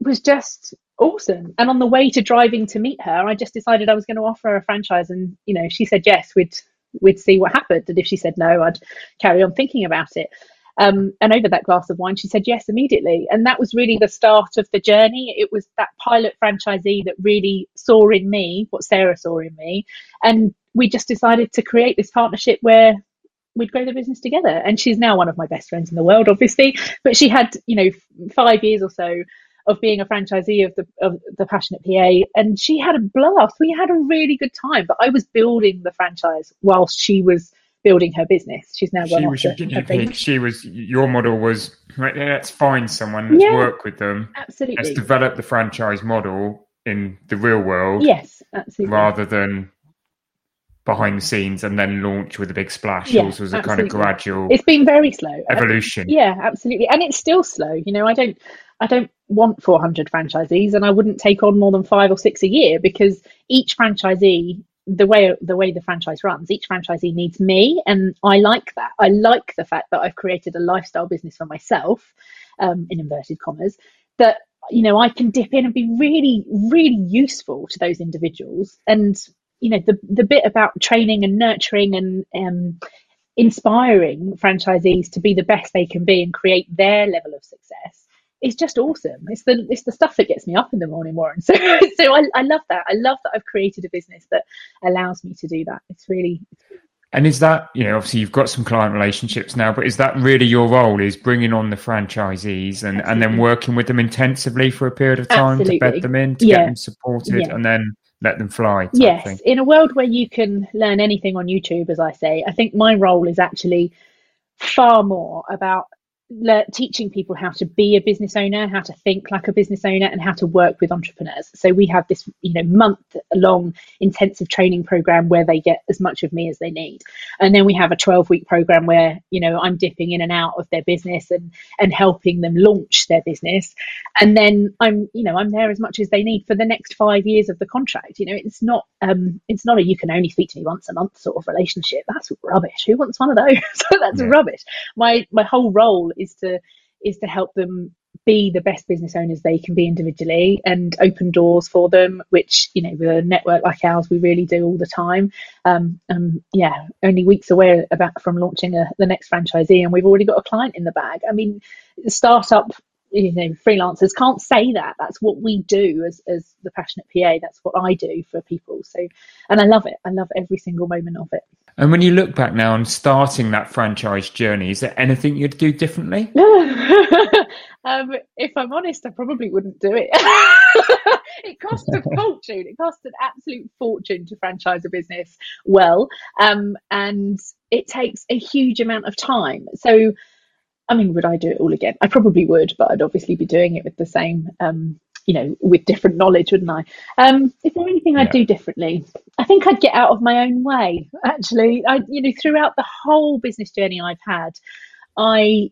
Speaker 2: was just awesome. And on the way to driving to meet her, I just decided I was going to offer her a franchise, and you know she said yes. We'd we'd see what happened. And if she said no, I'd carry on thinking about it. Um, and over that glass of wine, she said yes immediately. And that was really the start of the journey. It was that pilot franchisee that really saw in me what Sarah saw in me. And we just decided to create this partnership where we'd grow the business together. And she's now one of my best friends in the world, obviously. But she had, you know, five years or so of being a franchisee of the of the Passionate PA, and she had a blast. We had a really good time. But I was building the franchise whilst she was building her business. She's now
Speaker 1: she
Speaker 2: was
Speaker 1: your guinea pig. She was your model was right. Let's find someone. Let's yeah, work with them.
Speaker 2: Absolutely.
Speaker 1: Let's develop the franchise model in the real world.
Speaker 2: Yes, absolutely.
Speaker 1: Rather than behind the scenes and then launch with a big splash. Yeah, Yours was a kind of gradual.
Speaker 2: It's been very slow.
Speaker 1: Evolution.
Speaker 2: Yeah, absolutely, and it's still slow. You know, I don't. I don't want 400 franchisees and I wouldn't take on more than five or six a year because each franchisee the way the way the franchise runs each franchisee needs me and I like that. I like the fact that I've created a lifestyle business for myself um, in inverted commas that you know I can dip in and be really really useful to those individuals. And you know the the bit about training and nurturing and um, inspiring franchisees to be the best they can be and create their level of success it's just awesome. It's the it's the stuff that gets me up in the morning, Warren. So (laughs) so I, I love that. I love that I've created a business that allows me to do that. It's really,
Speaker 1: and is that you know obviously you've got some client relationships now, but is that really your role? Is bringing on the franchisees and and then working with them intensively for a period of time Absolutely. to bed them in, to yeah. get them supported, yeah. and then let them fly.
Speaker 2: Yes,
Speaker 1: thing.
Speaker 2: in a world where you can learn anything on YouTube, as I say, I think my role is actually far more about le- teaching people how to be a business owner, how to think like a business owner, and how to work with entrepreneurs. So we have this, you know, month long intensive training program where they get as much of me as they need, and then we have a 12 week program where you know I'm dipping in and out of their business and and helping them launch their business, and then I'm you know I'm there as much as they need for the next five years of the contract. You know, it's not um it's not a you can only speak to me once a month sort of relationship. That's rubbish. Who wants one of those? (laughs) That's yeah. rubbish. My my whole role is to is to help them be the best business owners they can be individually and open doors for them which you know with a network like ours we really do all the time. Um, um yeah only weeks away about from launching a, the next franchisee and we've already got a client in the bag. I mean startup you know freelancers can't say that. That's what we do as as the passionate pa that's what i do for people. So and i love it. I love every single moment of it.
Speaker 1: And when you look back now on starting that franchise journey is there anything you'd do differently? (laughs)
Speaker 2: Um, if i'm honest i probably wouldn't do it. (laughs) It costs a (laughs) fortune. It costs an absolute fortune to franchise a business well. Um, and it takes a huge amount of time. So I mean, would I do it all again? I probably would, but I'd obviously be doing it with the same, um, you know, with different knowledge, wouldn't I? Um, is there anything I'd do differently? I think I'd get out of my own way. Actually, I, you know, throughout the whole business journey I've had, I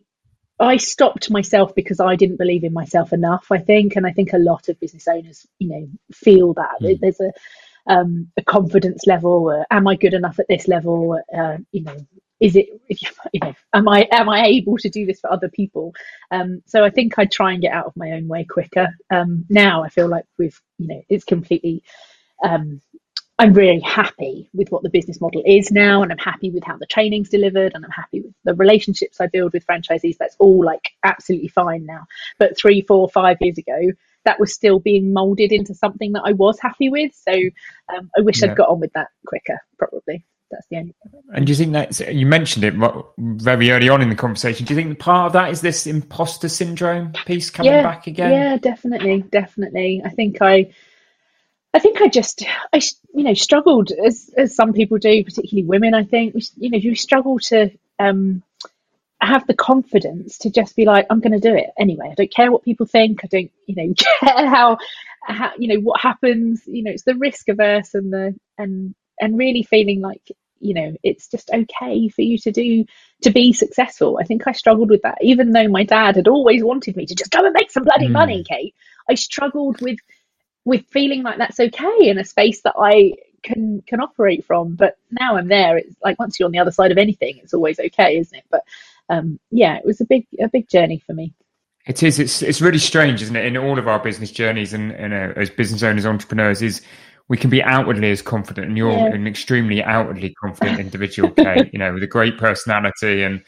Speaker 2: I stopped myself because I didn't believe in myself enough. I think, and I think a lot of business owners, you know, feel that mm. there's a um, a confidence level. Uh, am I good enough at this level? Uh, you know, is it (laughs) you know am i am i able to do this for other people? Um, so i think i'd try and get out of my own way quicker. Um, now i feel like we've you know it's completely um, i'm really happy with what the business model is now and i'm happy with how the training's delivered and i'm happy with the relationships i build with franchisees. That's all like absolutely fine now. But three four five years ago that was still being molded into something that i was happy with. So um, i wish yeah. i'd got on with that quicker probably that's the only.
Speaker 1: And do you think that you mentioned it very early on in the conversation? Do you think part of that is this imposter syndrome piece coming
Speaker 2: yeah,
Speaker 1: back again?
Speaker 2: Yeah, definitely, definitely. I think I, I think I just, I you know, struggled as as some people do, particularly women. I think you know, you struggle to um, have the confidence to just be like, I'm going to do it anyway. I don't care what people think. I don't, you know, (laughs) care how, how, you know, what happens. You know, it's the risk averse and the and and really feeling like you know it's just okay for you to do to be successful. I think i struggled with that. Even though my dad had always wanted me to just go and make some bloody mm. money kate i struggled with with feeling like that's okay in a space that i can can operate from. But now i'm there it's like once you're on the other side of anything it's always okay isn't it? But um yeah it was a big a big journey for me.
Speaker 1: It is. It's it's really strange isn't it in all of our business journeys and, and uh, as business owners entrepreneurs is we can be outwardly as confident, and you're yeah. an extremely outwardly confident individual, Kate. you know, with a great personality, and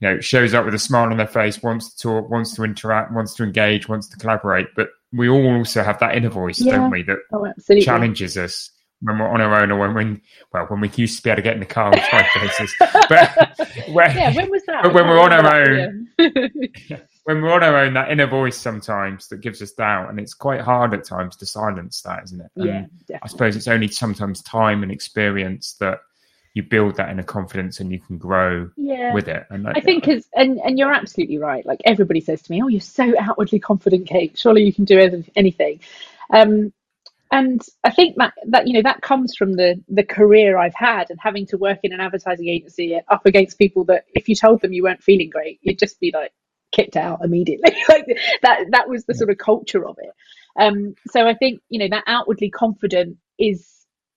Speaker 1: you know, shows up with a smile on their face, wants to talk, wants to interact, wants to engage, wants to collaborate. But we all also have that inner voice, yeah. don't we, that oh, challenges us when we're on our own or when, when well when we used to be able to get in the car and try places. But (laughs)
Speaker 2: when, yeah, when was that?
Speaker 1: But when we're on our own, (laughs) when we're on our own, that inner voice sometimes that gives us doubt, and it's quite hard at times to silence that, isn't it?
Speaker 2: And yeah, definitely.
Speaker 1: I suppose it's only sometimes time and experience that you build that inner confidence and you can grow
Speaker 2: yeah.
Speaker 1: with it.
Speaker 2: And I, I think is and and you're absolutely right. Like everybody says to me, "Oh, you're so outwardly confident, Kate. Surely you can do anything." Um, and I think that that you know that comes from the the career I've had and having to work in an advertising agency up against people that if you told them you weren't feeling great, you'd just be like, kicked out immediately. (laughs) like that that was the sort of culture of it. Um, so I think you know that outwardly confident is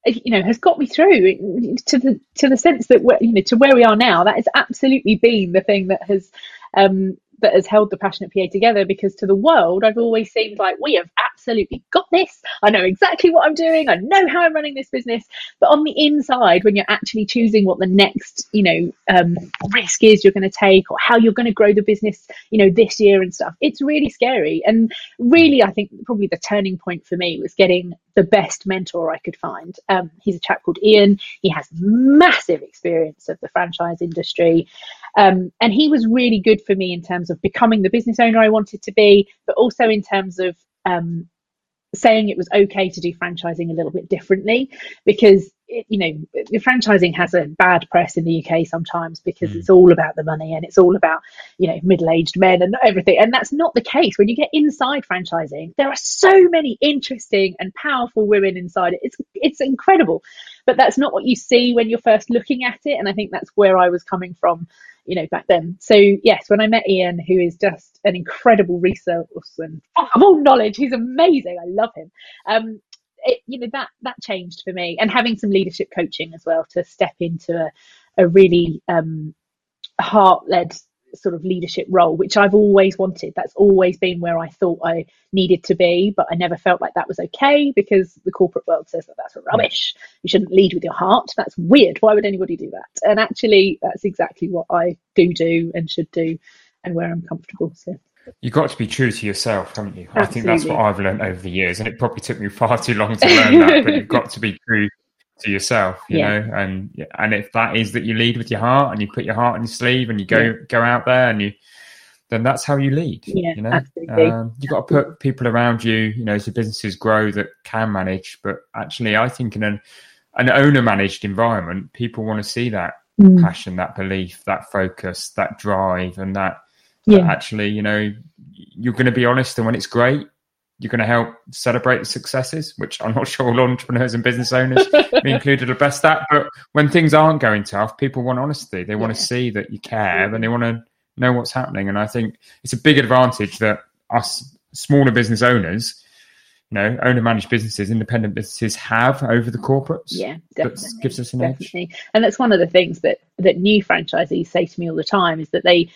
Speaker 2: you know has got me through to the to the sense that we're, you know to where we are now. That has absolutely been the thing that has um, that has held the passionate PA together because to the world I've always seemed like we have absolutely got this. I know exactly what I'm doing. I know how I'm running this business. But on the inside, when you're actually choosing what the next, you know, um, risk is you're going to take or how you're going to grow the business, you know, this year and stuff, it's really scary. And really, I think probably the turning point for me was getting the best mentor I could find. Um, he's a chap called Ian. He has massive experience of the franchise industry. Um, and he was really good for me in terms of becoming the business owner I wanted to be, but also in terms of um, saying it was okay to do franchising a little bit differently because it, you know the franchising has a bad press in the UK sometimes because mm. it's all about the money and it's all about you know middle-aged men and everything and that's not the case when you get inside franchising there are so many interesting and powerful women inside it it's it's incredible but that's not what you see when you're first looking at it and I think that's where I was coming from you know, back then. So yes, when I met Ian, who is just an incredible resource and of all knowledge, he's amazing. I love him. Um, it, you know that that changed for me, and having some leadership coaching as well to step into a, a really um, heart led sort of leadership role, which I've always wanted. That's always been where I thought I needed to be, but I never felt like that was okay because the corporate world says that that's rubbish. You shouldn't lead with your heart. That's weird. Why would anybody do that? And actually, that's exactly what I do do and should do, and where I'm comfortable. So.
Speaker 1: You've got to be true to yourself, haven't you? Absolutely. I think that's what I've learned over the years, and it probably took me (laughs) far too long to learn that. but you've got to be true to yourself, you yeah. know, and and if that is that you lead with your heart and you put your heart on your sleeve and you go yeah. go out there and you, then that's how you lead.
Speaker 2: Yeah,
Speaker 1: you know, um, you've got to put people around you, you know, as your businesses grow that can manage. But actually, I think in an an owner managed environment, people want to see that mm. passion, that belief, that focus, that drive, and that, yeah. actually, you know, you're going to be honest, and when it's great, you're going to help celebrate the successes, which I'm not (laughs) sure all entrepreneurs and business owners, (laughs) me included, are best at. But when things aren't going tough, people want honesty. They want yeah. to see that you care and they want to know what's happening. And I think it's a big advantage that us smaller business owners, you you know owner managed businesses, independent businesses have over the corporates.
Speaker 2: Yeah, definitely.
Speaker 1: That gives us an
Speaker 2: definitely. edge. And that's one of the things that that new franchisees say to me all the time is that they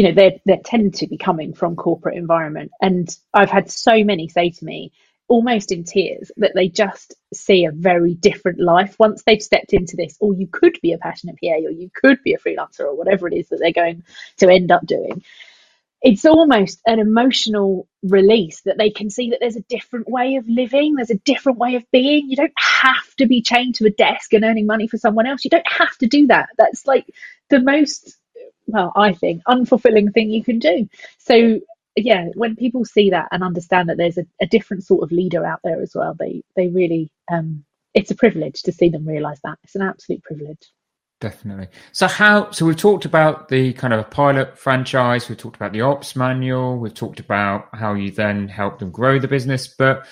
Speaker 2: you know they they tend to be coming from corporate environment. And i've had so many say to me almost in tears that they just see a very different life. Once they've stepped into this or you could be a passionate pa or you could be a freelancer or whatever it is that they're going to end up doing it's almost an emotional release that they can see that there's a different way of living there's a different way of being. You don't have to be chained to a desk and earning money for someone else. You don't have to do that. That's like the most well i think unfulfilling thing you can do. So yeah when people see that and understand that there's a, a different sort of leader out there as well they they really um it's a privilege to see them realize that. It's an absolute privilege.
Speaker 1: Definitely. So how so we've talked about the kind of pilot franchise we've talked about the ops manual we've talked about how you then help them grow the business but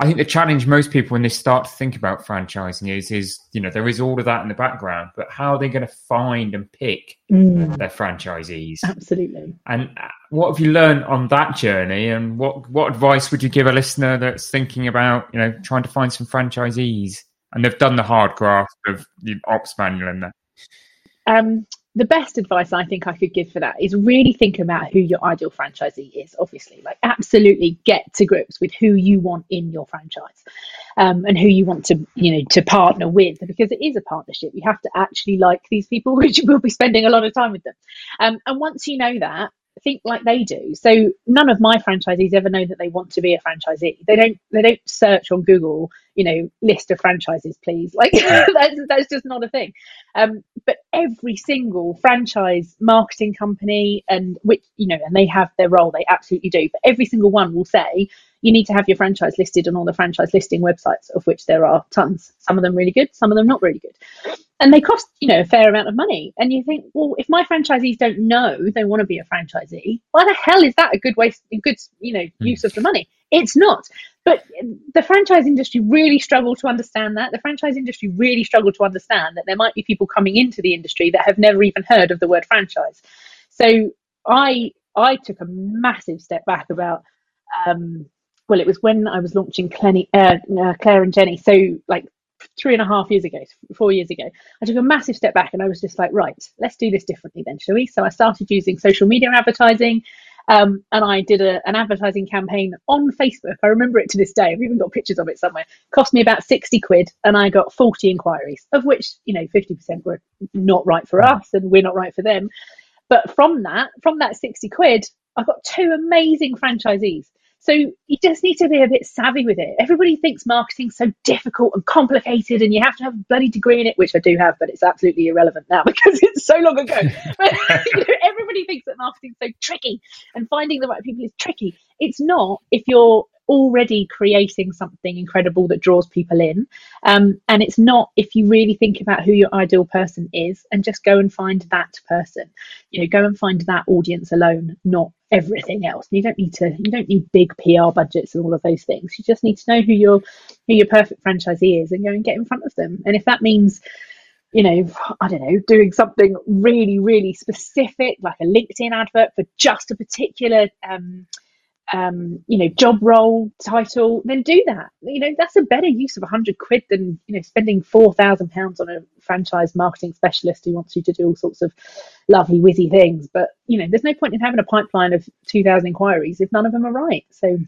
Speaker 1: I think the challenge most people when they start to think about franchising is, is you know, there is all of that in the background, but how are they going to find and pick mm. their franchisees?
Speaker 2: Absolutely.
Speaker 1: And uh, what have you learned on that journey? And what what advice would you give a listener that's thinking about, you know, trying to find some franchisees and they've done the hard graft of the ops manual and that?
Speaker 2: Um, the best advice I think I could give for that is really think about who your ideal franchisee is. Obviously, like absolutely get to grips with who you want in your franchise, um, and who you want to you know to partner with because it is a partnership. You have to actually like these people, (laughs) which will be spending a lot of time with them. Um, and once you know that, think like they do. So none of my franchisees ever know that they want to be a franchisee. They don't they don't search on Google, you know, list of franchises, please. Like (laughs) that's that's just not a thing. Um, but every single franchise marketing company and which you know, and they have their role, they absolutely do. But every single one will say you need to have your franchise listed on all the franchise listing websites, of which there are tons. Some of them really good, some of them not really good and they cost you know a fair amount of money and you think well if my franchisees don't know they want to be a franchisee why the hell is that a good waste a good you know hmm. use of the money it's not but the franchise industry really struggle to understand that the franchise industry really struggle to understand that there might be people coming into the industry that have never even heard of the word franchise so i i took a massive step back about um, well, it was when I was launching Clenny, uh, uh, Claire and Jenny. So, like three and a half years ago, four years ago, I took a massive step back and I was just like, right, let's do this differently then, shall we? So I started using social media advertising. Um, and I did a, an advertising campaign on Facebook. I remember it to this day. I've even got pictures of it somewhere. Cost me about 60 quid and I got 40 inquiries, of which, you know, 50% were not right for us and we're not right for them. But from that, from that 60 quid, I got two amazing franchisees so you just need to be a bit savvy with it. Everybody thinks marketing's so difficult and complicated, and you have to have a bloody degree in it, which I do have, but it's absolutely irrelevant now (laughs) because it's so long ago. (laughs) but you know, everybody thinks that marketing's so tricky, and finding the right people is tricky. It's not if you're already creating something incredible that draws people in. Um, and it's not if you really think about who your ideal person is and just go and find that person. You know, go and find that audience alone, not everything else. You don't need to you don't need big PR budgets and all of those things. You just need to know who your who your perfect franchisee is and go and get in front of them. And if that means you know, I don't know, doing something really, really specific, like a LinkedIn advert for just a particular um, um, you know, job role title, then do that. You know, that's a better use of a hundred quid than you know spending four thousand pounds on a franchise marketing specialist who wants you to do all sorts of lovely whizzy things. But you know, there's no point in having a pipeline of two thousand inquiries if none of them are right. So,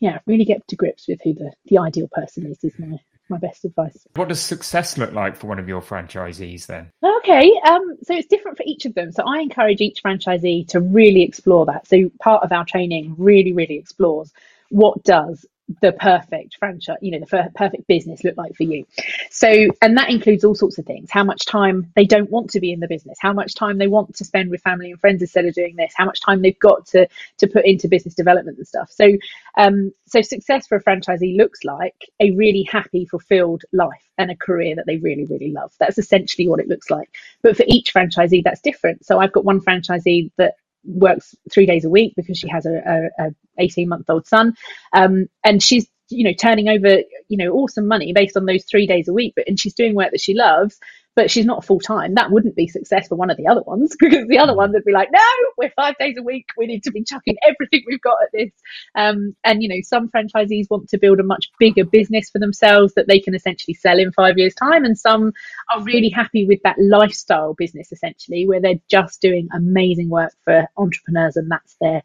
Speaker 2: yeah, really get to grips with who the the ideal person is. Is my my best advice.
Speaker 1: What does success look like for one of your franchisees then?
Speaker 2: Okay, um, so it's different for each of them. So I encourage each franchisee to really explore that. So part of our training really, really explores what does the perfect franchise, you know, the perfect business look like for you? So, and that includes all sorts of things. How much time they don't want to be in the business, how much time they want to spend with family and friends instead of doing this, how much time they've got to to put into business development and stuff. So, um, so success for a franchisee looks like a really happy, fulfilled life and a career that they really, really love. That's essentially what it looks like. But for each franchisee, that's different. So I've got one franchisee that works three days a week because she has a, a, a 18 month old son. Um, and she's you know turning over you know awesome money based on those three days a week but and she's doing work that she loves but she's not full time. That wouldn't be success for one of the other ones (laughs) because the other ones would be like, no, we're five days a week. We need to be chucking everything we've got at this. Um, and you know, some franchisees want to build a much bigger business for themselves that they can essentially sell in five years' time, and some are really happy with that lifestyle business essentially, where they're just doing amazing work for entrepreneurs, and that's their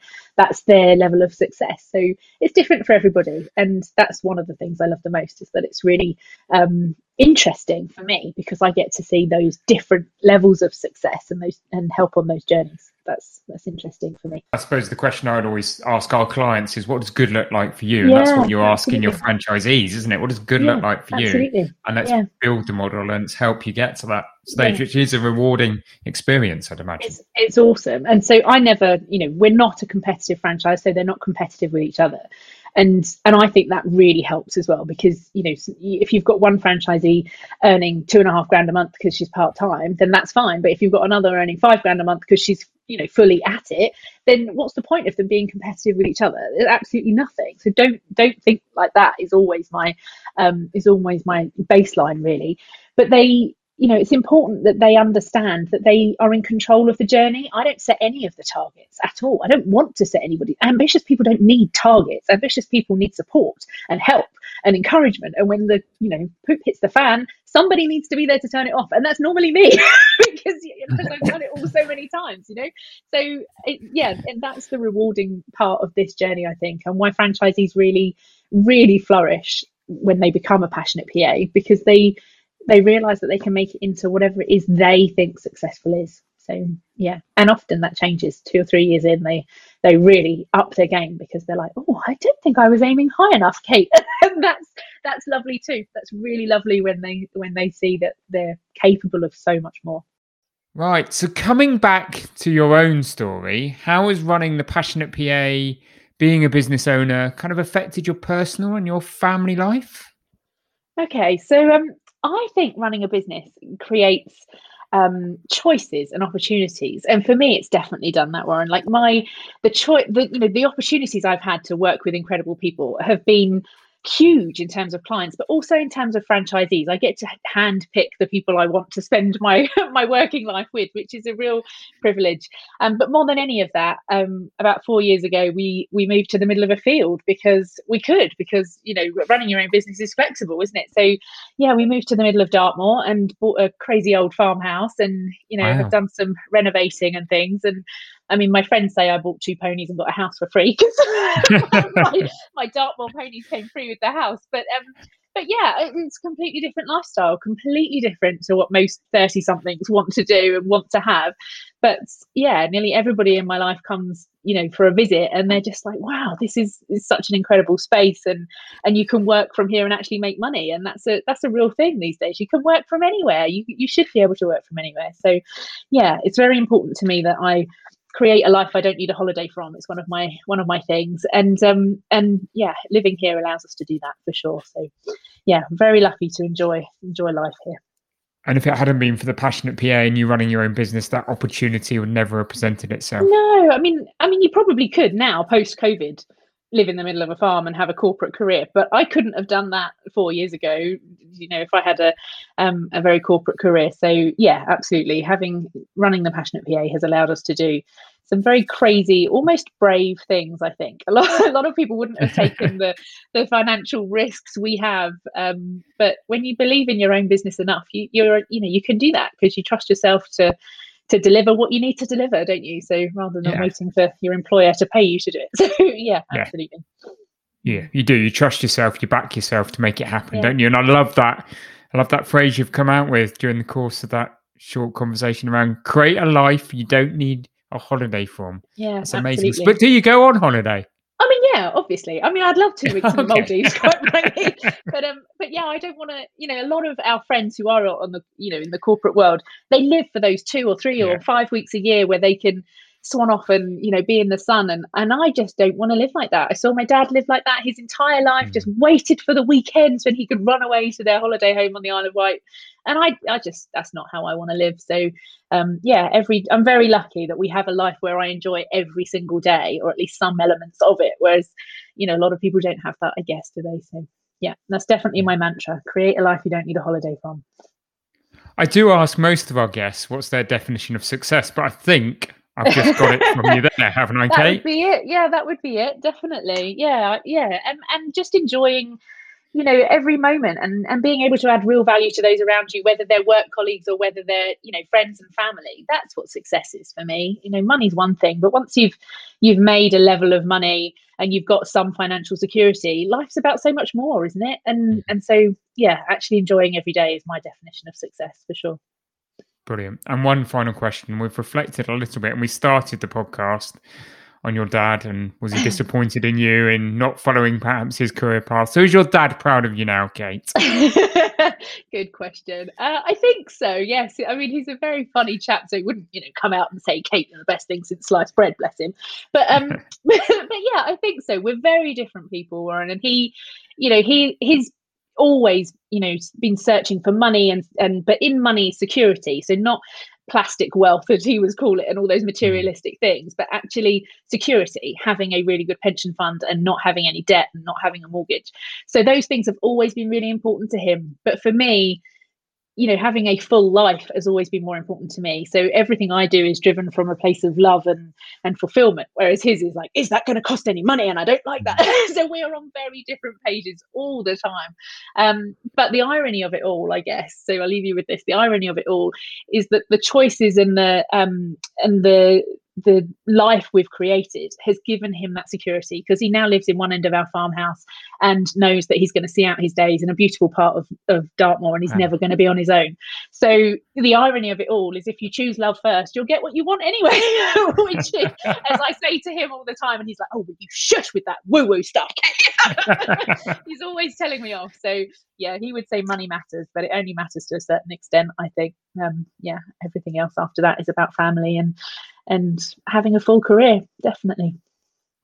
Speaker 2: that's their level of success. So it's different for everybody, and that's one of the things I love the most is that it's really um, interesting for me because I get to see those different levels of success and those and help on those journeys. That's that's interesting for me.
Speaker 1: I suppose the question I would always ask our clients is, "What does good look like for you?" And that's what you're asking your franchisees, isn't it? What does good yeah, look like for absolutely. you? And let's yeah. build the model and let's help you get to that stage, which is a rewarding experience, I'd imagine.
Speaker 2: It's, it's awesome. And so I never, you know, we're not a competitive franchise, so they're not competitive with each other and and I think that really helps as well because you know if you've got one franchisee earning two and a half grand a month because she's part time, then that's fine. But if you've got another earning five grand a month because she's you know fully at it, then what's the point of them being competitive with each other? There's absolutely nothing. So don't don't think like that is always my um, is always my baseline really. But they you know, it's important that they understand that they are in control of the journey. I don't set any of the targets at all. I don't want to set anybody. Ambitious people don't need targets. Ambitious people need support and help and encouragement. And when the, you know, poop hits the fan, somebody needs to be there to turn it off. And that's normally me (laughs) because, because I've done it all so many times, you know? So, it, yeah, and that's the rewarding part of this journey, I think, and why franchisees really, really flourish when they become a passionate PA because they, they realize that they can make it into whatever it is they think successful is so yeah. And often that changes two or three years in they they really up their game because they're like oh i didn't think i was aiming high enough kate. (laughs) And that's that's lovely too. That's really lovely when they when they see that they're capable of so much more.
Speaker 1: Right. So coming back to your own story how has running the passionate pa being a business owner kind of affected your personal and your family life?
Speaker 2: Okay. So um I think running a business creates um, choices and opportunities, and for me, it's definitely done that. Warren, like my the choice, the you know the opportunities I've had to work with incredible people have been huge in terms of clients, but also in terms of franchisees. I get to hand pick the people I want to spend my (laughs) my working life with, which is a real privilege. Um, but more than any of that, um, about four years ago, we we moved to the middle of a field because we could, because you know running your own business is flexible, isn't it? So yeah, we moved to the middle of Dartmoor and bought a crazy old farmhouse, and you know wow. have done some renovating and things, and I mean, my friends say I bought two ponies and got a house for free (laughs) because my, my Dartmoor ponies came free with the house. But um, but yeah, it's completely different lifestyle, completely different to what most 30 somethings want to do and want to have. But yeah, nearly everybody in my life comes, you know, for a visit and they're just like, wow, this is, is such an incredible space and and you can work from here and actually make money. And that's a that's a real thing these days. You can work from anywhere. You you should be able to work from anywhere. So yeah, it's very important to me that I create a life I don't need a holiday from. It's one of my one of my things, and um and yeah, living here allows us to do that for sure. So yeah, very lucky to enjoy enjoy life here.
Speaker 1: And if it hadn't been for the passionate PA and you running your own business, that opportunity would never have presented itself.
Speaker 2: No, I mean, I mean, you probably could now post COVID live in the middle of a farm and have a corporate career. But I couldn't have done that four years ago, you know, if I had a um, a very corporate career. So yeah, absolutely. Having running the passionate PA has allowed us to do some very crazy, almost brave things. I think a lot (laughs) a lot of people wouldn't have taken the (laughs) the financial risks we have. Um, but when you believe in your own business enough, you, you're you know you can do that because you trust yourself to to deliver what you need to deliver, don't you? So rather than yeah. waiting for your employer to pay you to do it. (laughs) So yeah, yeah. absolutely.
Speaker 1: Yeah, you do. You trust yourself, you back yourself to make it happen, yeah. don't you? And I love that. I love that phrase you've come out with during the course of that short conversation around create a life you don't need a holiday from.
Speaker 2: Yeah,
Speaker 1: it's amazing. Absolutely. But do you go on holiday?
Speaker 2: I mean, yeah, obviously. I mean, I'd love two weeks in the Maldives, quite (laughs) frankly. But um, but yeah, I don't want to. You know, a lot of our friends who are on the, you know, in the corporate world, they live for those two or three yeah. or five weeks a year where they can swan off and you know be in the sun and and I just don't want to live like that. I saw my dad live like that his entire life, mm. just waited for the weekends when he could run away to their holiday home on the Isle of Wight. And I I just that's not how I want to live. So um yeah, every I'm very lucky that we have a life where I enjoy every single day or at least some elements of it. Whereas, you know, a lot of people don't have that, I guess, do they? So yeah, that's definitely my mantra. Create a life you don't need a holiday from.
Speaker 1: I do ask most of our guests what's their definition of success, but I think I've just got it from you there, haven't I, (laughs)
Speaker 2: that
Speaker 1: Kate?
Speaker 2: would be it. Yeah, that would be it. Definitely. Yeah, yeah, and and just enjoying, you know, every moment and and being able to add real value to those around you, whether they're work colleagues or whether they're you know friends and family. That's what success is for me. You know, money's one thing, but once you've you've made a level of money and you've got some financial security, life's about so much more, isn't it? And mm. and so yeah, actually enjoying every day is my definition of success for sure.
Speaker 1: Brilliant. And one final question. We've reflected a little bit and we started the podcast on your dad and was he (clears throat) disappointed in you in not following perhaps his career path? So is your dad proud of you now, Kate? (laughs)
Speaker 2: Good question. Uh, I think so. Yes. I mean, he's a very funny chap, so he wouldn't, you know, come out and say Kate, you're the best thing since sliced bread, bless him. But um, (laughs) but yeah, I think so. We're very different people, Warren, and he, you know, he his always you know been searching for money and and but in money security so not plastic wealth (laughs) as he was call it and all those materialistic things but actually security having a really good pension fund and not having any debt and not having a mortgage. So those things have always been really important to him. But for me you know having a full life has always been more important to me. So everything i do is driven from a place of love and and fulfillment whereas his is like is that going to cost any money? And i don't like that. Mm. (laughs) so we are on very different pages all the time. Um, but the irony of it all i guess so i'll leave you with this the irony of it all is that the choices and the um and the the life we've created has given him that security because he now lives in one end of our farmhouse and knows that he's going to see out his days in a beautiful part of, of Dartmoor and he's never going to be on his own. So the irony of it all is if you choose love first, you'll get what you want anyway, (laughs) which is, as I say to him all the time, and he's like, oh, but you shush with that woo-woo stuff. (laughs) he's always telling me off. So yeah, he would say money matters, but it only matters to a certain extent, I think. Um, yeah, everything else after that is about family and and having a full career, definitely.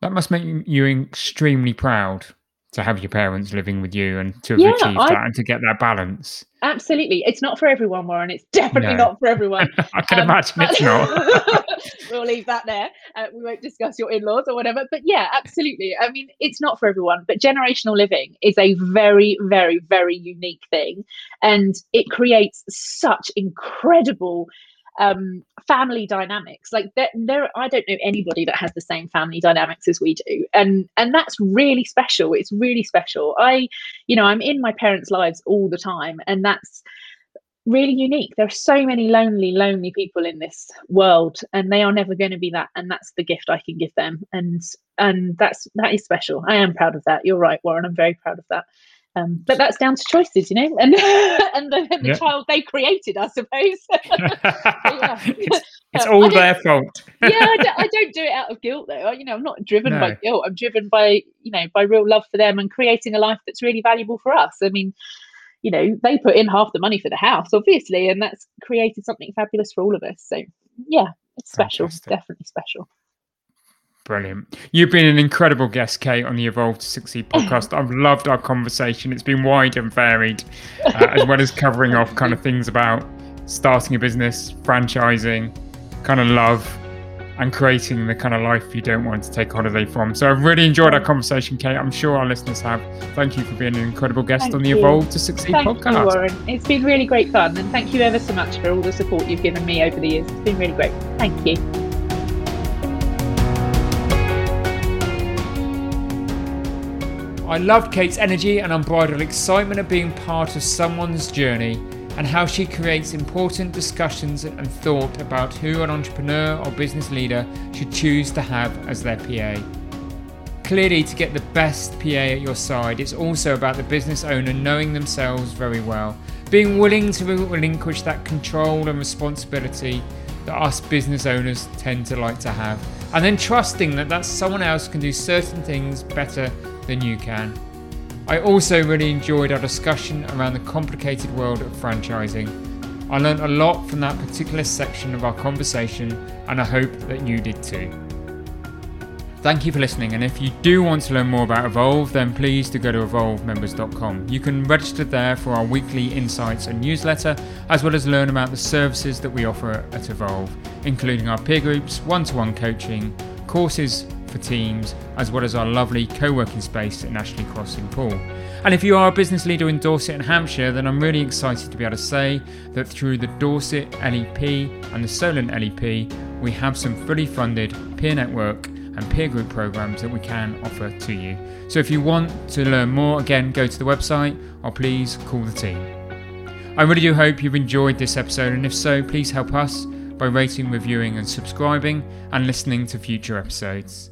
Speaker 1: That must make you extremely proud to have your parents living with you and to have yeah, achieved I, that and to get that balance.
Speaker 2: Absolutely. It's not for everyone, Warren. It's definitely no. not for everyone. (laughs)
Speaker 1: I can um, imagine it's not. (laughs) (laughs)
Speaker 2: we'll leave that there. Uh, we won't discuss your in laws or whatever. But yeah, absolutely. I mean, it's not for everyone, but generational living is a very, very, very unique thing. And it creates such incredible um, family dynamics. Like there, there, I don't know anybody that has the same family dynamics as we do, and and that's really special. It's really special. I, you know, I'm in my parents' lives all the time, and that's really unique. There are so many lonely, lonely people in this world, and they are never going to be that. And that's the gift I can give them, and and that's that is special. I am proud of that. You're right, Warren. I'm very proud of that. Um, but that's down to choices, you know, and (laughs) and the, and the yep. child they created, I suppose. (laughs)
Speaker 1: yeah. (laughs) It's, it's all their fault.
Speaker 2: yeah, I don't, I don't, do it out of guilt, though. You know, I'm not driven no. by guilt. I'm driven by you know by real love for them and creating a life that's really valuable for us. I mean, you know, they put in half the money for the house, obviously, and that's created something fabulous for all of us. So yeah, it's special, Fantastic. definitely special.
Speaker 1: Brilliant. You've been an incredible guest, Kate, on the Evolve to Succeed (laughs) podcast. I've loved our conversation. It's been wide and varied, uh, as well as covering off kind of things about starting a business, franchising, kind of love, and creating the kind of life you don't want to take holiday from. So I've really enjoyed our conversation, Kate. I'm sure our listeners have. Thank you for being an incredible guest thank on the you. Evolve to Succeed
Speaker 2: thank
Speaker 1: podcast.
Speaker 2: You, Warren. It's been really great fun. And thank you ever so much for all the support you've given me over the years. It's been really great. Thank you.
Speaker 1: I loved Kate's energy and unbridled excitement of being part of someone's journey and how she creates important discussions and thought about who an entrepreneur or business leader should choose to have as their PA. Clearly, to get the best PA at your side, it's also about the business owner knowing themselves very well, being willing to relinquish that control and responsibility that us business owners tend to like to have, and then trusting that that someone else can do certain things better than you can. I also really enjoyed our discussion around the complicated world of franchising. I learned a lot from that particular section of our conversation, and I hope that you did too. Thank you for listening, and if you do want to learn more about Evolve, then please do go to evolvemembers.com. You can register there for our weekly insights and newsletter, as well as learn about the services that we offer at Evolve, including our peer groups, one to one coaching, courses for teams, as well as our lovely co working space at Ashley Cross in Poole. And if you are a business leader in Dorset and Hampshire, then I'm really excited to be able to say that through the Dorset LEP and the Solent LEP, we have some fully funded peer network and peer group programs that we can offer to you. So if you want to learn more, again, go to the website or please call the team. I really do hope you've enjoyed this episode, and if so, please help us by rating, reviewing, and subscribing and listening to future episodes.